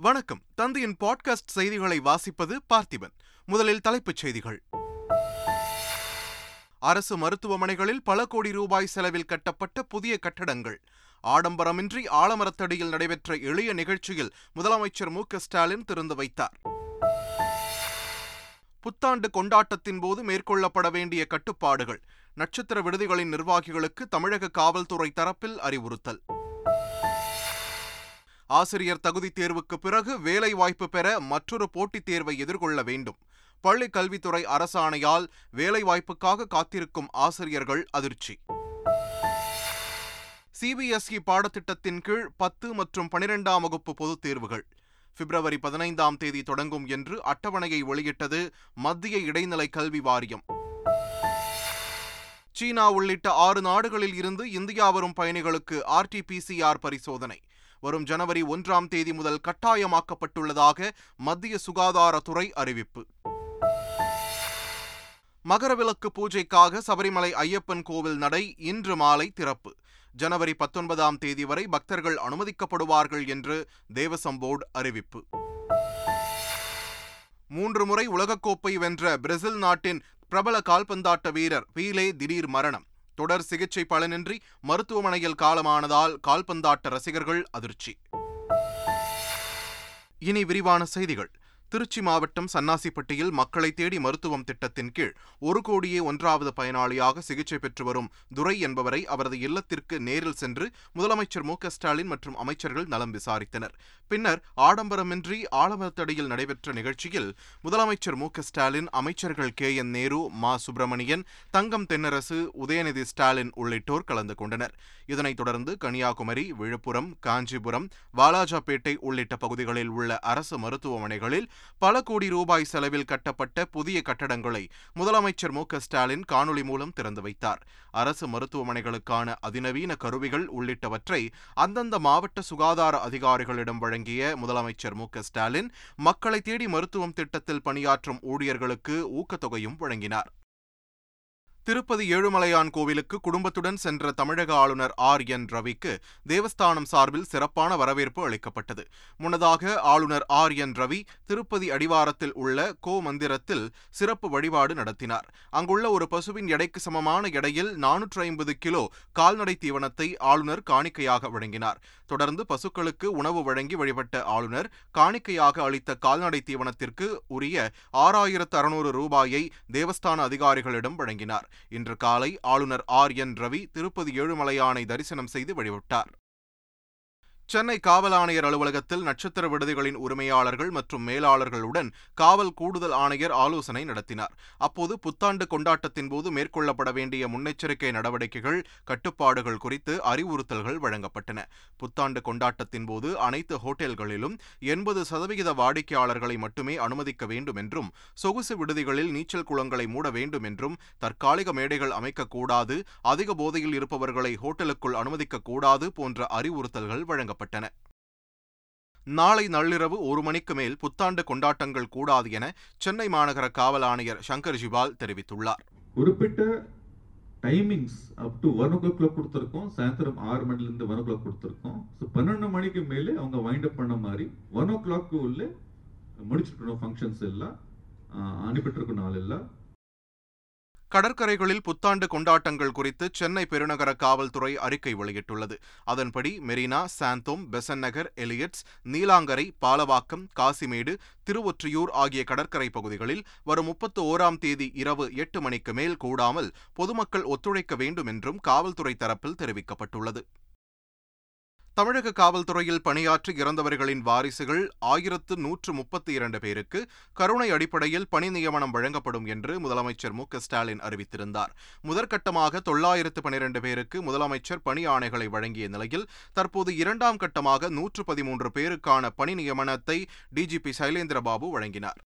வணக்கம். தந்தையின் பாட்காஸ்ட் செய்திகளை வாசிப்பது பார்த்திபன். முதலில் தலைப்புச் செய்திகள். அரசு மருத்துவமனைகளில் பல கோடி ரூபாய் செலவில் கட்டப்பட்ட புதிய கட்டடங்கள். ஆடம்பரமின்றி ஆலமரத்தடியில் நடைபெற்ற எளிய நிகழ்ச்சியில் முதலமைச்சர் மு க ஸ்டாலின் திறந்து வைத்தார். புத்தாண்டு கொண்டாட்டத்தின் போது மேற்கொள்ளப்பட வேண்டிய கட்டுப்பாடுகள். நட்சத்திர விடுதிகளின் நிர்வாகிகளுக்கு தமிழக காவல்துறை தரப்பில் அறிவுறுத்தல். ஆசிரியர் தகுதி தேர்வுக்கு பிறகு வேலை வாய்ப்பு பெற மற்றொரு போட்டித் தேர்வை எதிர்கொள்ள வேண்டும். பள்ளி கல்வித்துறை அரசாணையால் வேலை வாய்ப்புக்காக காத்திருக்கும் ஆசிரியர்கள் அதிர்ச்சி. சிபிஎஸ்இ பாடத்திட்டத்தின் கீழ் பத்து மற்றும் பனிரெண்டாம் வகுப்பு பொதுத் தேர்வுகள். பிப்ரவரி பதினைந்தாம் தேதி தொடங்கும் என்று அட்டவணையை வெளியிட்டது மத்திய இடைநிலை கல்வி வாரியம். சீனா உள்ளிட்ட ஆறு நாடுகளில் இருந்து இந்தியா வரும் பயணிகளுக்கு ஆர்டிபிசிஆர் பரிசோதனை. வரும் ஜனவரி ஒன்றாம் தேதி முதல் கட்டாயமாக்கப்பட்டுள்ளதாக மத்திய சுகாதாரத்துறை அறிவிப்பு. மகரவிளக்கு பூஜைக்காக சபரிமலை ஐயப்பன் கோவில் நடை இன்று மாலை திறப்பு. ஜனவரி பத்தொன்பதாம் தேதி வரை பக்தர்கள் அனுமதிக்கப்படுவார்கள் என்று தேவசம் போர்டு அறிவிப்பு. மூன்று முறை உலகக்கோப்பை வென்ற பிரேசில் நாட்டின் பிரபல கால்பந்தாட்ட வீரர் பீலே திடீர் மரணம். தொடர் சிகிச்சை பலனின்றி மருத்துவமனையில் காலமானதால் கால்பந்தாட்ட ரசிகர்கள் அதிர்ச்சி. இனி விரிவான செய்திகள். திருச்சி மாவட்டம் சன்னாசிப்பட்டியில் மக்களை தேடி மருத்துவம் திட்டத்தின் கீழ் ஒரு கோடியே ஒன்றாவது பயனாளியாக சிகிச்சை பெற்று வரும் துரை என்பவரை அவரது இல்லத்திற்கு நேரில் சென்று முதலமைச்சர் மு ஸ்டாலின் மற்றும் அமைச்சர்கள் நலம் விசாரித்தனர். பின்னர் ஆடம்பரமின்றி ஆலமரத்தடியில் நடைபெற்ற நிகழ்ச்சியில் முதலமைச்சர் மு ஸ்டாலின் அமைச்சர்கள் கே. என். நேரு மா. சுப்பிரமணியன் தங்கம் தென்னரசு உதயநிதி ஸ்டாலின் உள்ளிட்டோர் கலந்து கொண்டனர். இதனைத் தொடர்ந்து கன்னியாகுமரி விழுப்புரம் காஞ்சிபுரம் வாலாஜாபேட்டை உள்ளிட்ட பகுதிகளில் உள்ள அரசு மருத்துவமனைகளில் பல கோடி ரூபாய் செலவில் கட்டப்பட்ட புதிய கட்டடங்களை முதலமைச்சர் மு ஸ்டாலின் காணொலி மூலம் திறந்து வைத்தார். அரசு மருத்துவமனைகளுக்கான அதிநவீன கருவிகள் உள்ளிட்டவற்றை அந்தந்த மாவட்ட சுகாதார அதிகாரிகளிடம் வழங்கிய முதலமைச்சர் மு ஸ்டாலின் மக்களை தேடி மருத்துவம் திட்டத்தில் பணியாற்றும் ஊழியர்களுக்கு ஊக்கத்தொகையும் வழங்கினார். திருப்பதி ஏழுமலையான் கோவிலுக்கு குடும்பத்துடன் சென்ற தமிழக ஆளுநர் ஆர் என் ரவிக்கு தேவஸ்தானம் சார்பில் சிறப்பான வரவேற்பு அளிக்கப்பட்டது. முன்னதாக ஆளுநர் ஆர் என் ரவி திருப்பதி அடிவாரத்தில் உள்ள கோ மந்திரத்தில் சிறப்பு வழிபாடு நடத்தினார். அங்குள்ள ஒரு பசுவின் எடைக்கு சமமான எடையில் நானூற்று ஐம்பது கிலோ கால்நடை தீவனத்தை ஆளுநர் காணிக்கையாக வழங்கினார். தொடர்ந்து பசுக்களுக்கு உணவு வழங்கி வழிபட்ட ஆளுநர் காணிக்கையாக அளித்த கால்நடை தீவனத்திற்கு உரிய ஆறாயிரத்து அறுநூறு ரூபாயை தேவஸ்தான அதிகாரிகளிடம் வழங்கினார். இன்று காலை ஆளுநர் ஆர் என் ரவி திருப்பதி ஏழுமலையானை தரிசனம் செய்து வழிபட்டார். சென்னை காவல் ஆணையர் அலுவலகத்தில் நட்சத்திர விடுதிகளின் உரிமையாளர்கள் மற்றும் மேலாளர்களுடன் காவல் கூடுதல் ஆணையர் ஆலோசனை நடத்தினார். அப்போது புத்தாண்டு கொண்டாட்டத்தின் போது மேற்கொள்ளப்பட வேண்டிய முன்னெச்சரிக்கை நடவடிக்கைகள் கட்டுப்பாடுகள் குறித்து அறிவுறுத்தல்கள் வழங்கப்பட்டன. புத்தாண்டு கொண்டாட்டத்தின் போது அனைத்து ஹோட்டல்களிலும் எண்பது சதவிகித வாடிக்கையாளர்களை மட்டுமே அனுமதிக்க வேண்டும் என்றும் சொகுசு விடுதிகளில் நீச்சல் குளங்களை மூட வேண்டும் என்றும் தற்காலிக மேடைகள் அமைக்கக்கூடாது அதிக போதையில் இருப்பவர்களை ஹோட்டலுக்குள் அனுமதிக்கக்கூடாது போன்ற அறிவுறுத்தல்கள் வழங்கப்பட்டன. வழங்கப்பட்டன நாளை நள்ளிரவு ஒரு மணிக்கு மேல் புத்தாண்டு கொண்டாட்டங்கள் கூடாது என சென்னை மாநகர காவல் ஆணையர் சங்கர் ஜிபால் தெரிவித்துள்ளார். குறிப்பிட்ட timings up to one o'clock கொடுத்துருக்கோம். சாயந்தரம் ஆறு மணிலேருந்து ஒன் ஓ கிளாக் கொடுத்துருக்கோம். ஸோ பன்னெண்டு மணிக்கு மேலே அவங்க வைண்ட் அப் பண்ண மாதிரி ஒன் ஓ கிளாக்கு உள்ளே முடிச்சிருக்கணும் ஃபங்க்ஷன்ஸ் எல்லாம். அனுப்பிட்டு நாள் எல்லாம் கடற்கரைகளில் புத்தாண்டு கொண்டாட்டங்கள் குறித்து சென்னை பெருநகர காவல்துறை அறிக்கை வெளியிட்டுள்ளது. அதன்படி மெரினா சாந்தோம் பெசன் நகர் எலியட்ஸ் நீலாங்கரை பாலவாக்கம் காசிமேடு திருவொற்றியூர் ஆகிய கடற்கரை பகுதிகளில் வரும் முப்பத்து ஓராம் தேதி இரவு எட்டு மணிக்கு மேல் கூடாமல் பொதுமக்கள் ஒத்துழைக்க வேண்டும் என்றும் காவல்துறை தரப்பில் தெரிவிக்கப்பட்டுள்ளது. தமிழக காவல்துறையில் பணியாற்றி இறந்தவர்களின் வாரிசுகள் ஆயிரத்து நூற்று முப்பத்தி இரண்டு பேருக்கு கருணை அடிப்படையில் பணி நியமனம் வழங்கப்படும் என்று முதலமைச்சர் மு ஸ்டாலின் அறிவித்திருந்தார். முதற்கட்டமாக தொள்ளாயிரத்து பனிரெண்டு பேருக்கு முதலமைச்சர் பணி ஆணைகளை வழங்கிய நிலையில் தற்போது இரண்டாம் கட்டமாக நூற்று பதிமூன்று பேருக்கான பணி நியமனத்தை டிஜிபி சைலேந்திரபாபு வழங்கினார்.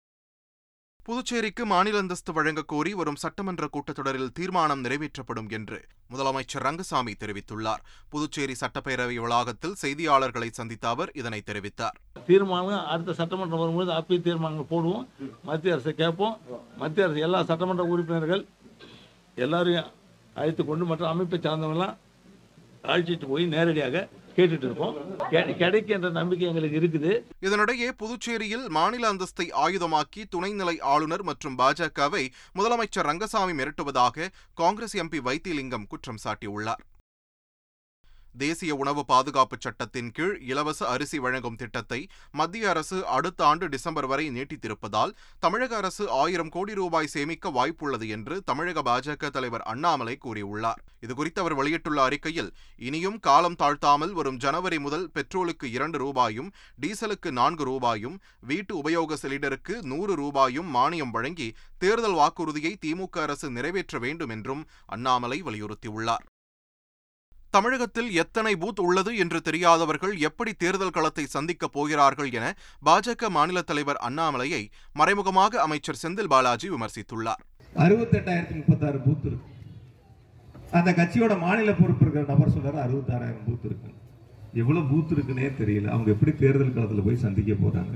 புதுச்சேரிக்கு மாநில அந்தஸ்து வழங்கக் கோரி வரும் சட்டமன்ற கூட்டத்தொடரில் தீர்மானம் நிறைவேற்றப்படும் என்று முதலமைச்சர் ரங்கசாமி தெரிவித்துள்ளார். புதுச்சேரி சட்டப்பேரவை வளாகத்தில் செய்தியாளர்களை சந்தித்த அவர் இதனை தெரிவித்தார். தீர்மானம் அடுத்த சட்டமன்றம் வரும்போது அப்பி தீர்மானங்கள் போடுவோம். மத்திய அரசை கேட்போம். மத்திய அரசு எல்லா சட்டமன்ற உறுப்பினர்கள் எல்லாரையும் அழைத்து கொண்டு மற்ற அமைப்பை சார்ந்தவங்களாம் அழைச்சிட்டு போய் நேரடியாக கேட்டுட்டு இருக்கோம் நம்பிக்கை எங்களுக்கு இருக்குது. இதனிடையே புதுச்சேரியில் மாநில அந்தஸ்தை ஆயுதமாக்கி துணைநிலை ஆளுநர் மற்றும் பாஜகவை முதலமைச்சர் ரங்கசாமி மிரட்டுவதாக காங்கிரஸ் எம்பி வைத்திலிங்கம் குற்றம் சாட்டியுள்ளார். தேசிய உணவு பாதுகாப்பு சட்டத்தின் கீழ் இலவச அரிசி வழங்கும் திட்டத்தை மத்திய அரசு அடுத்த ஆண்டு டிசம்பர் வரை நீட்டித்திருப்பதால் தமிழக அரசு ஆயிரம் கோடி ரூபாய் சேமிக்க வாய்ப்புள்ளது என்று தமிழக பாஜக தலைவர் அண்ணாமலை கூறியுள்ளார். இதுகுறித்து அவர் வெளியிட்டுள்ள அறிக்கையில் இனியும் காலம் தாழ்த்தாமல் வரும் ஜனவரி முதல் பெட்ரோலுக்கு இரண்டு ரூபாயும் டீசலுக்கு நான்கு ரூபாயும் வீட்டு உபயோக சிலிண்டருக்கு நூறு ரூபாயும் மானியம் வழங்கி தேர்தல் வாக்குறுதியை திமுக அரசு நிறைவேற்ற வேண்டும் என்றும் அண்ணாமலை வலியுறுத்தியுள்ளார். தமிழகத்தில் எத்தனை பூத் உள்ளது என்று தெரியாதவர்கள் எப்படி தேர்தல் களத்தை சந்திக்கப் போகிறார்கள் என பாஜக மாநில தலைவர் அண்ணாமலையை மறைமுகமாக அமைச்சர் செந்தில் பாலாஜி விமர்சித்துள்ளார். அறுபத்தெட்டாயிரத்தி முப்பத்தாறு பூத் இருக்கு. அந்த கட்சியோட மாநில பொறுப்பு இருக்கிற நபர் சொல்றாரு அறுபத்தாறாயிரம் பூத் இருக்கு. எவ்வளவு பூத் இருக்குன்னே தெரியல. அவங்க எப்படி தேர்தல் களத்தில் போய் சந்திக்க போறாங்க?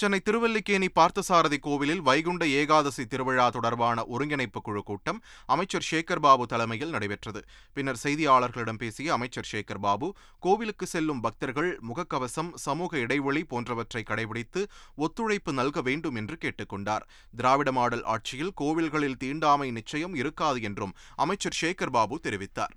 சென்னை திருவல்லிக்கேணி பார்த்தசாரதி கோவிலில் வைகுண்ட ஏகாதசி திருவிழா தொடர்பான ஒருங்கிணைப்பு குழு கூட்டம் அமைச்சர் சேகர் பாபு தலைமையில் நடைபெற்றது. பின்னர் செய்தியாளர்களிடம் பேசிய அமைச்சர் சேகர் பாபு கோவிலுக்கு செல்லும் பக்தர்கள் முகக்கவசம் சமூக இடைவெளி போன்றவற்றை கடைபிடித்து ஒத்துழைப்பு நல்க வேண்டும் என்று கேட்டுக்கொண்டார் திராவிட மாடல் ஆட்சியில் கோவில்களில் தீண்டாமை நிச்சயம் இருக்காது என்றும் அமைச்சர் சேகர் பாபு தெரிவித்தார்.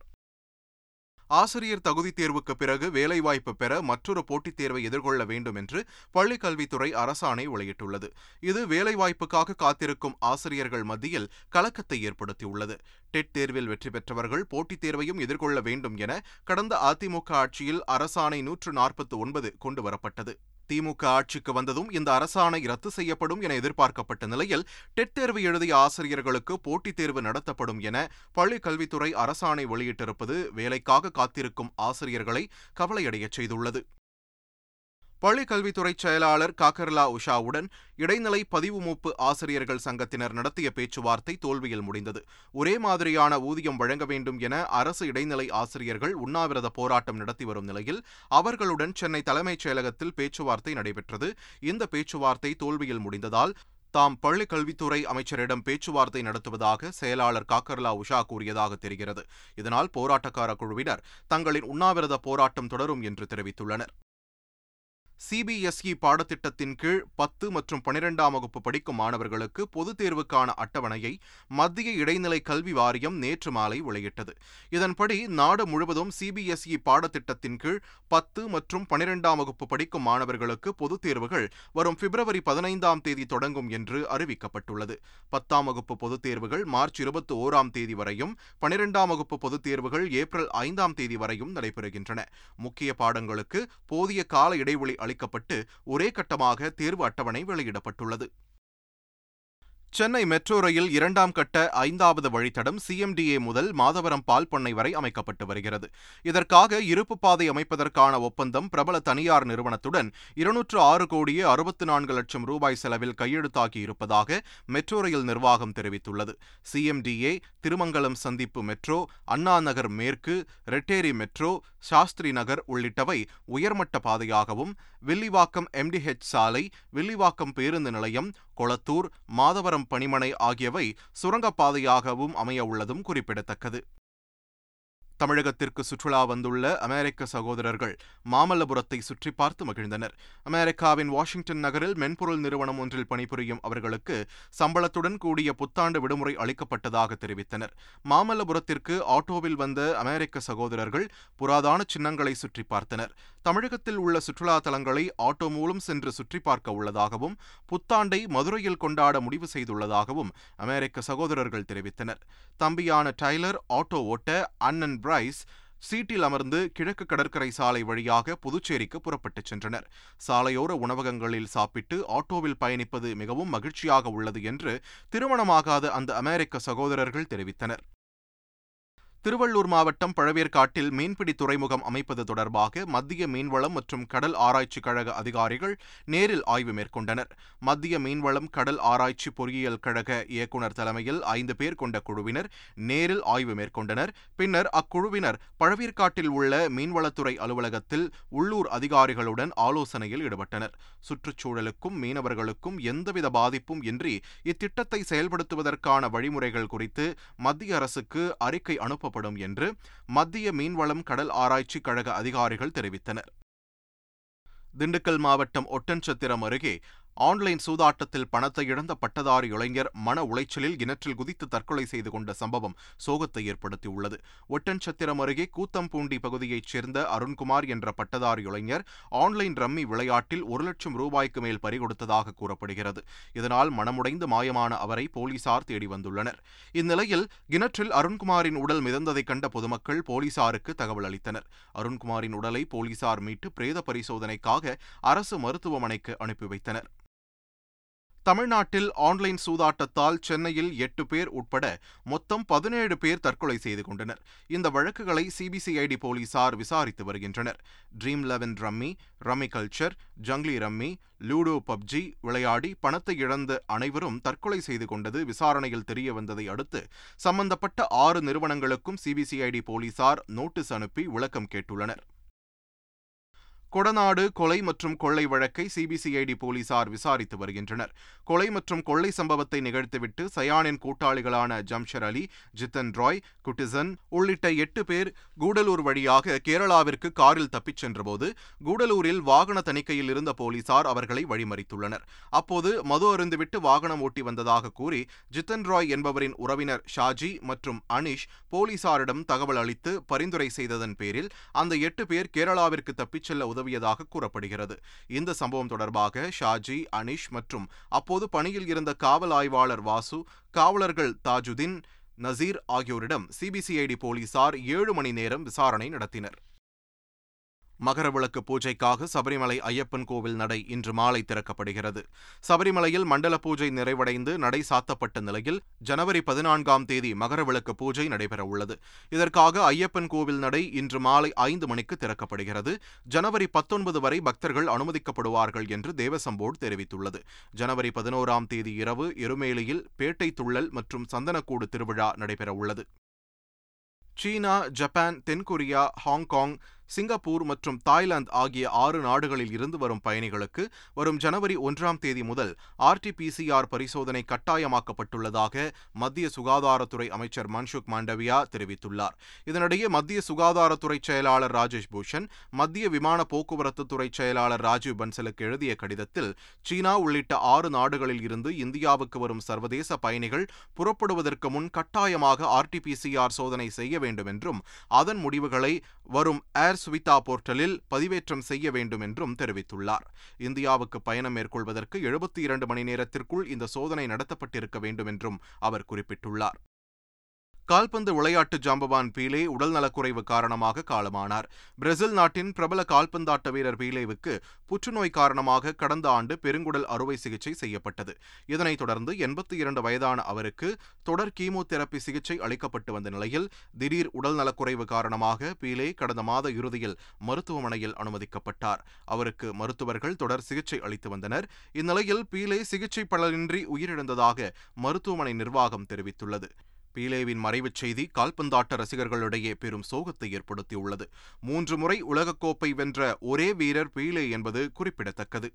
ஆசிரியர் தகுதித் தேர்வுக்கு பிறகு வேலைவாய்ப்பு பெற மற்றொரு போட்டித் தேர்வை எதிர்கொள்ள வேண்டும் என்று பள்ளிக் கல்வித்துறை அரசாணை வெளியிட்டுள்ளது. இது வேலைவாய்ப்புக்காக காத்திருக்கும் ஆசிரியர்கள் மத்தியில் கலக்கத்தை ஏற்படுத்தியுள்ளது. டெட் தேர்வில் வெற்றி பெற்றவர்கள் போட்டித் தேர்வையும் எதிர்கொள்ள வேண்டும் என கடந்த அதிமுக ஆட்சியில் அரசாணை நூற்று நாற்பத்தி ஒன்பது கொண்டு வரப்பட்டது. திமுக ஆட்சிக்கு வந்ததும் இந்த அரசாணை ரத்து செய்யப்படும் என எதிர்பார்க்கப்பட்ட நிலையில் டெட் தேர்வு எழுதிய ஆசிரியர்களுக்கு போட்டித் தேர்வு நடத்தப்படும் என பள்ளிக் கல்வித்துறை அரசாணை வெளியிட்டிருப்பது வேலைக்காக காத்திருக்கும் ஆசிரியர்களை கவலையடையச் செய்துள்ளது. பள்ளிக்கல்வித்துறை செயலாளர் காக்கர்லா உஷாவுடன் இடைநிலை பதிவு மூப்பு ஆசிரியர்கள் சங்கத்தினர் நடத்திய பேச்சுவார்த்தை தோல்வியில் முடிந்தது. ஒரே மாதிரியான ஊதியம் வழங்க வேண்டும் என அரசு இடைநிலை ஆசிரியர்கள் உண்ணாவிரத போராட்டம் நடத்தி வரும் நிலையில் அவர்களுடன் சென்னை தலைமைச் செயலகத்தில் பேச்சுவார்த்தை நடைபெற்றது. இந்த பேச்சுவார்த்தை தோல்வியில் முடிந்ததால் தாம் பள்ளிக்கல்வித்துறை அமைச்சரிடம் பேச்சுவார்த்தை நடத்துவதாக செயலாளர் காக்கர்லா உஷா கூறியதாக தெரிகிறது. இதனால் போராட்டக்கார குழுவினர் தங்களின் உண்ணாவிரத போராட்டம் தொடரும் என்று தெரிவித்துள்ளனர். சிபிஎஸ்இ பாடத்திட்டத்தின் கீழ் பத்து மற்றும் பனிரெண்டாம் வகுப்பு படிக்கும் மாணவர்களுக்கு பொதுத் தேர்வுக்கான அட்டவணையை மத்திய இடைநிலை கல்வி வாரியம் நேற்று மாலை வெளியிட்டது. இதன்படி நாடு முழுவதும் சிபிஎஸ்இ பாடத்திட்டத்தின் கீழ் பத்து மற்றும் பனிரெண்டாம் வகுப்பு படிக்கும் மாணவர்களுக்கு பொதுத் தேர்வுகள் வரும் பிப்ரவரி பதினைந்தாம் தேதி தொடங்கும் என்று அறிவிக்கப்பட்டுள்ளது. பத்தாம் வகுப்பு பொதுத் தேர்வுகள் மார்ச் இருபத்தி ஓராம் தேதி வரையும் பனிரெண்டாம் வகுப்பு பொதுத் தேர்வுகள் ஏப்ரல் ஐந்தாம் தேதி வரையும் நடைபெறுகின்றன. முக்கிய பாடங்களுக்கு போதிய கால இடைவெளி அளிக்கப்பட்டு ஒரே கட்டமாக தேர்வு அட்டவணை வெளியிடப்பட்டுள்ளது. சென்னை மெட்ரோ ரயில் இரண்டாம் கட்ட ஐந்தாவது வழித்தடம் சிஎம்டிஏ முதல் மாதவரம் பால் பண்ணை வரை அமைக்கப்பட்டு வருகிறது. இதற்காக இருப்பு பாதை அமைப்பதற்கான ஒப்பந்தம் பிரபல தனியார் நிறுவனத்துடன் இருநூற்று ஆறு கோடியே அறுபத்து நான்கு லட்சம் ரூபாய் செலவில் கையெழுத்தாகி இருப்பதாக மெட்ரோ ரயில் நிர்வாகம் தெரிவித்துள்ளது. சிஎம்டிஏ திருமங்கலம் சந்திப்பு மெட்ரோ அண்ணா நகர் மேற்கு ரெட்டேரி மெட்ரோ சாஸ்திரி நகர் உள்ளிட்டவை உயர்மட்ட பாதையாகவும் வில்லிவாக்கம் எம்டிஹெச் சாலை வில்லிவாக்கம் பேருந்து நிலையம் கொளத்தூர் மாதவரம் பணிமனை ஆகியவை சுரங்கப்பாதையாகவும் அமைய உள்ளதும் குறிப்பிடத்தக்கது. தமிழகத்திற்கு சுற்றுலா வந்துள்ள அமெரிக்க சகோதரர்கள் மாமல்லபுரத்தை சுற்றி பார்த்து மகிழ்ந்தனர். அமெரிக்காவின் வாஷிங்டன் நகரில் மென்பொருள் நிறுவனம் ஒன்றில் பணிபுரியும் அவர்களுக்கு சம்பளத்துடன் கூடிய புத்தாண்டு விடுமுறை அளிக்கப்பட்டதாக தெரிவித்தனர். மாமல்லபுரத்திற்கு ஆட்டோவில் வந்த அமெரிக்க சகோதரர்கள் புராதான சின்னங்களை சுற்றி பார்த்தனர். தமிழகத்தில் உள்ள சுற்றுலா தலங்களை ஆட்டோ மூலம் சென்று சுற்றி பார்க்க உள்ளதாகவும் புத்தாண்டை மதுரையில் கொண்டாட முடிவு செய்துள்ளதாகவும் அமெரிக்க சகோதரர்கள் தெரிவித்தனர். தம்பியான டைலர் ஆட்டோ ஓட்ட அண்ணன் ரைஸ் சீட்டில் அமர்ந்து கிழக்கு கடற்கரை சாலை வழியாக புதுச்சேரிக்கு புறப்பட்டுச் சென்றனர். சாலையோர உணவகங்களில் சாப்பிட்டு ஆட்டோவில் பயணிப்பது மிகவும் மகிழ்ச்சியாக உள்ளது என்று திருமணமாகாத அந்த அமெரிக்க சகோதரர்கள் தெரிவித்தனர். திருவள்ளூர் மாவட்டம் பழவேற்காட்டில் மீன்பிடி துறைமுகம் அமைப்பது தொடர்பாக மத்திய மீன்வளம் மற்றும் கடல் ஆராய்ச்சி கழக அதிகாரிகள் நேரில் ஆய்வு மேற்கொண்டனர். மத்திய மீன்வளம் கடல் ஆராய்ச்சி பொறியியல் கழக இயக்குநர் தலைமையில் ஐந்து பேர் கொண்ட குழுவினர் நேரில் ஆய்வு மேற்கொண்டனர். பின்னர் அக்குழுவினர் பழவேற்காட்டில் உள்ள மீன்வளத்துறை அலுவலகத்தில் உள்ளூர் அதிகாரிகளுடன் ஆலோசனையில் ஈடுபட்டனர். சுற்றுச்சூழலுக்கும் மீனவர்களுக்கும் எந்தவித பாதிப்பும் இன்றி இத்திட்டத்தை செயல்படுத்துவதற்கான வழிமுறைகள் குறித்து மத்திய அரசுக்கு அறிக்கை அனுப்ப அனுப்பப்படும் என்று மத்திய மீன்வளம் கடல் ஆராய்ச்சி கழக அதிகாரிகள் தெரிவித்தனர். திண்டுக்கல் மாவட்டம் ஒட்டன்சத்திரம் அருகே ஆன்லைன் சூதாட்டத்தில் பணத்தை இழந்த பட்டதாரி இளைஞர் மன உளைச்சலில் கிணற்றில் குதித்து தற்கொலை செய்து கொண்ட சம்பவம் சோகத்தை ஏற்படுத்தியுள்ளது. ஒட்டன்சத்திரம் அருகே கூத்தம்பூண்டி பகுதியைச் சேர்ந்த அருண்குமார் என்ற பட்டதாரி இளைஞர் ஆன்லைன் ரம்மி விளையாட்டில் ஒரு லட்சம் ரூபாய்க்கு மேல் பறிகொடுத்ததாக கூறப்படுகிறது. இதனால் மனமுடைந்து மாயமான அவரை போலீசார் தேடி வந்துள்ளனர். இந்நிலையில் கிணற்றில் அருண்குமாரின் உடல் மிதந்ததைக் கண்ட பொதுமக்கள் போலீசாருக்கு தகவல் அளித்தனர். அருண்குமாரின் உடலை போலீசார் மீட்டு பிரேத பரிசோதனைக்காக அரசு மருத்துவமனைக்கு அனுப்பி வைத்தனர். தமிழ்நாட்டில் ஆன்லைன் சூதாட்டத்தால் சென்னையில் எட்டு பேர் உட்பட மொத்தம் பதினேழு பேர் தற்கொலை செய்து கொண்டனர். இந்த வழக்குகளை சிபிசிஐடி போலீசார் விசாரித்து வருகின்றனர். Dream eleven rummy rummy culture Junglee rummy Ludo PUBG விளையாடி பணத்தை இழந்த அனைவரும் தற்கொலை செய்து கொண்டது விசாரணையில் தெரிய வந்ததை அடுத்து சம்பந்தப்பட்ட ஆறு நிறுவனங்களுக்கும் சிபிசிஐடி போலீசார் நோட்டீஸ் அனுப்பி விளக்கம் கேட்டுள்ளனர். கொடநாடு கொலை மற்றும் கொள்ளை வழக்கை சிபிசிஐடி போலீசார் விசாரித்து வருகின்றனர். கொலை மற்றும் கொள்ளை சம்பவத்தை நிகழ்த்திவிட்டு சயானின் கூட்டாளிகளான ஜம்ஷர் அலி ஜித்தன் ராய் குட்டிசன் உள்ளிட்ட எட்டு பேர் கூடலூர் வழியாக கேரளாவிற்கு காரில் தப்பிச் சென்றபோது கூடலூரில் வாகன தணிக்கையில் இருந்த போலீசார் அவர்களை வழிமறித்துள்ளனர். அப்போது மது அருந்துவிட்டு வாகனம் ஓட்டி வந்ததாக கூறி ஜித்தன் ராய் என்பவரின் உறவினர் ஷாஜி மற்றும் அனிஷ் போலீசாரிடம் தகவல் அளித்து பரிந்துரை செய்ததன் பேரில் அந்த எட்டு பேர் கேரளாவிற்கு தப்பிச் செல்ல உதவியதாக கூறப்படுகிறது. இந்த சம்பவம் தொடர்பாக ஷாஜி அனிஷ் மற்றும் அப்போது பணியில் இருந்த காவல் ஆய்வாளர் வாசு காவலர்கள் தாஜுதீன் நசீர் ஆகியோரிடம் சிபிசிஐடி போலீசார் ஏழு மணி நேரம் விசாரணை நடத்தினர். மகரவிளக்கு பூஜைக்காக சபரிமலை ஐயப்பன் கோவில் நடை இன்று மாலை திறக்கப்படுகிறது. சபரிமலையில் மண்டல பூஜை நிறைவடைந்து நடை சாத்தப்பட்ட நிலையில் ஜனவரி பதினான்காம் தேதி மகரவிளக்கு பூஜை நடைபெறவுள்ளது இதற்காக ஐயப்பன் கோவில் நடை இன்று மாலை ஐந்து மணிக்கு திறக்கப்படுகிறது. ஜனவரி பத்தொன்பது வரை பக்தர்கள் அனுமதிக்கப்படுவார்கள் என்று தேவசம் போர்டு தெரிவித்துள்ளது. ஜனவரி பதினோராம் தேதி இரவு எருமேலியில் பேட்டை துள்ளல் மற்றும் சந்தனக்கூடு திருவிழா நடைபெறவுள்ளது சீனா ஜப்பான் தென்கொரியா ஹாங்காங் சிங்கப்பூர் மற்றும் தாய்லாந்து ஆகிய ஆறு நாடுகளில் இருந்து வரும் பயணிகளுக்கு வரும் ஜனவரி ஒன்றாம் தேதி முதல் ஆர்டிபிசிஆர் பரிசோதனை கட்டாயமாக்கப்பட்டுள்ளதாக மத்திய சுகாதாரத்துறை அமைச்சர் மன்சுக் மாண்டவியா தெரிவித்துள்ளார். இதனிடையே மத்திய சுகாதாரத்துறை செயலாளர் ராஜேஷ் பூஷன் மத்திய விமான போக்குவரத்து துறை செயலாளர் ராஜீவ் பன்சலுக்கு எழுதிய கடிதத்தில் சீனா உள்ளிட்ட ஆறு நாடுகளில் இருந்து இந்தியாவுக்கு வரும் சர்வதேச பயணிகள் புறப்படுவதற்கு முன் கட்டாயமாக ஆர்டிபிசிஆர் சோதனை செய்ய வேண்டும் என்றும் அதன் முடிவுகளை வரும் ஏர் சுவிதா போர்ட்டலில் பதிவேற்றம் செய்ய வேண்டும் என்றும் தெரிவித்துள்ளார். இந்தியாவுக்கு பயணம் மேற்கொள்வதற்கு எழுபத்தி இரண்டு மணி நேரத்திற்குள் இந்த சோதனை நடத்தப்பட்டிருக்க வேண்டும் என்றும் அவர் குறிப்பிட்டுள்ளார். கால்பந்து விளையாட்டு ஜாம்பவான் பீலே உடல்நலக்குறைவு காரணமாக காலமானார். பிரேசில் நாட்டின் பிரபல கால்பந்தாட்ட வீரர் பீலேவுக்கு புற்றுநோய் காரணமாக கடந்த ஆண்டு பெருங்குடல் அறுவை சிகிச்சை செய்யப்பட்டது. இதனைத் தொடர்ந்து எண்பத்தி இரண்டு வயதான அவருக்கு தொடர் கீமோதெரப்பி சிகிச்சை அளிக்கப்பட்டு வந்த நிலையில் திடீர் உடல்நலக்குறைவு காரணமாக பீலே கடந்த மாத இறுதியில் மருத்துவமனையில் அனுமதிக்கப்பட்டார். அவருக்கு மருத்துவர்கள் தொடர் சிகிச்சை அளித்து வந்தனர். இந்நிலையில் பீலே சிகிச்சை பலனின்றி உயிரிழந்ததாக மருத்துவமனை நிர்வாகம் தெரிவித்துள்ளது. பீலேவின் மறைவுச் செய்தி கால்பந்தாட்ட ரசிகர்களிடையே பெரும் சோகத்தை ஏற்படுத்தியுள்ளது. மூன்று முறை உலகக்கோப்பை வென்ற ஒரே வீரர் பீலே என்பது குறிப்பிடத்தக்கது.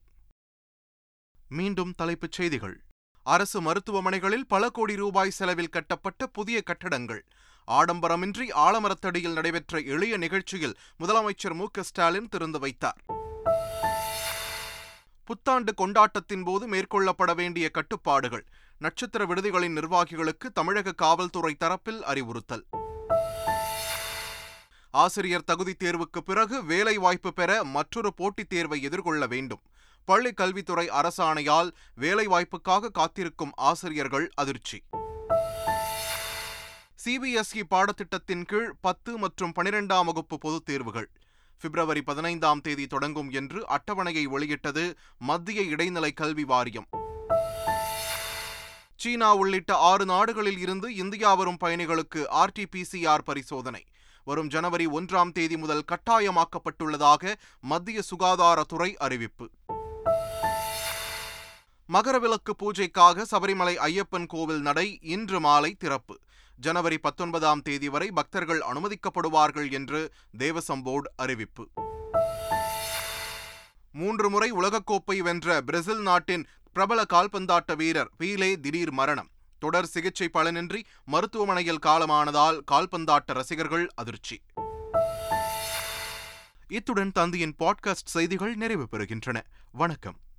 மீண்டும் தலைப்புச் செய்திகள். அரசு மருத்துவமனைகளில் பல கோடி ரூபாய் செலவில் கட்டப்பட்ட புதிய கட்டடங்கள். ஆடம்பரமின்றி ஆலமரத்தடியில் நடைபெற்ற எளிய நிகழ்ச்சியில் முதலமைச்சர் மு க ஸ்டாலின் திறந்து வைத்தார். புத்தாண்டு கொண்டாட்டத்தின் போது மேற்கொள்ளப்பட வேண்டிய கட்டுப்பாடுகள். நட்சத்திர விடுதிகளின் நிர்வாகிகளுக்கு தமிழக காவல்துறை தரப்பில் அறிவுறுத்தல். ஆசிரியர் தகுதி தேர்வுக்கு பிறகு வேலை வாய்ப்பு பெற மற்றொரு போட்டித் தேர்வை எதிர்கொள்ள வேண்டும். பள்ளி கல்வித்துறை அரசாணையால் வேலைவாய்ப்புக்காக காத்திருக்கும் ஆசிரியர்கள் அதிர்ச்சி. சிபிஎஸ்இ பாடத்திட்டத்தின் கீழ் பத்து மற்றும் பனிரெண்டாம் வகுப்பு பொதுத் தேர்வுகள். பிப்ரவரி பதினைந்தாம் தேதி தொடங்கும் என்று அட்டவணையை வெளியிட்டது மத்திய இடைநிலை கல்வி வாரியம். சீனா உள்ளிட்ட ஆறு நாடுகளில் இருந்து இந்தியா வரும் பயணிகளுக்கு ஆர்டிபிசிஆர் பரிசோதனை. வரும் ஜனவரி ஒன்றாம் தேதி முதல் கட்டாயமாக்கப்பட்டுள்ளதாக மத்திய சுகாதாரத்துறை அறிவிப்பு. மகரவிளக்கு பூஜைக்காக சபரிமலை ஐயப்பன் கோவில் நடை இன்று மாலை திறப்பு. ஜனவரி பத்தொன்பதாம் தேதி வரை பக்தர்கள் அனுமதிக்கப்படுவார்கள் என்று தேவசம் போர்டு அறிவிப்பு. மூன்று முறை உலகக்கோப்பை வென்ற பிரேசில் நாட்டின் பிரபல கால்பந்தாட்ட வீரர் பீலே திடீர் மரணம். தொடர் சிகிச்சை பலனின்றி மருத்துவமனையில் காலமானதால் கால்பந்தாட்ட ரசிகர்கள் அதிர்ச்சி. இத்துடன் தந்தியின் பாட்காஸ்ட் செய்திகள் நிறைவு பெறுகின்றன. வணக்கம்.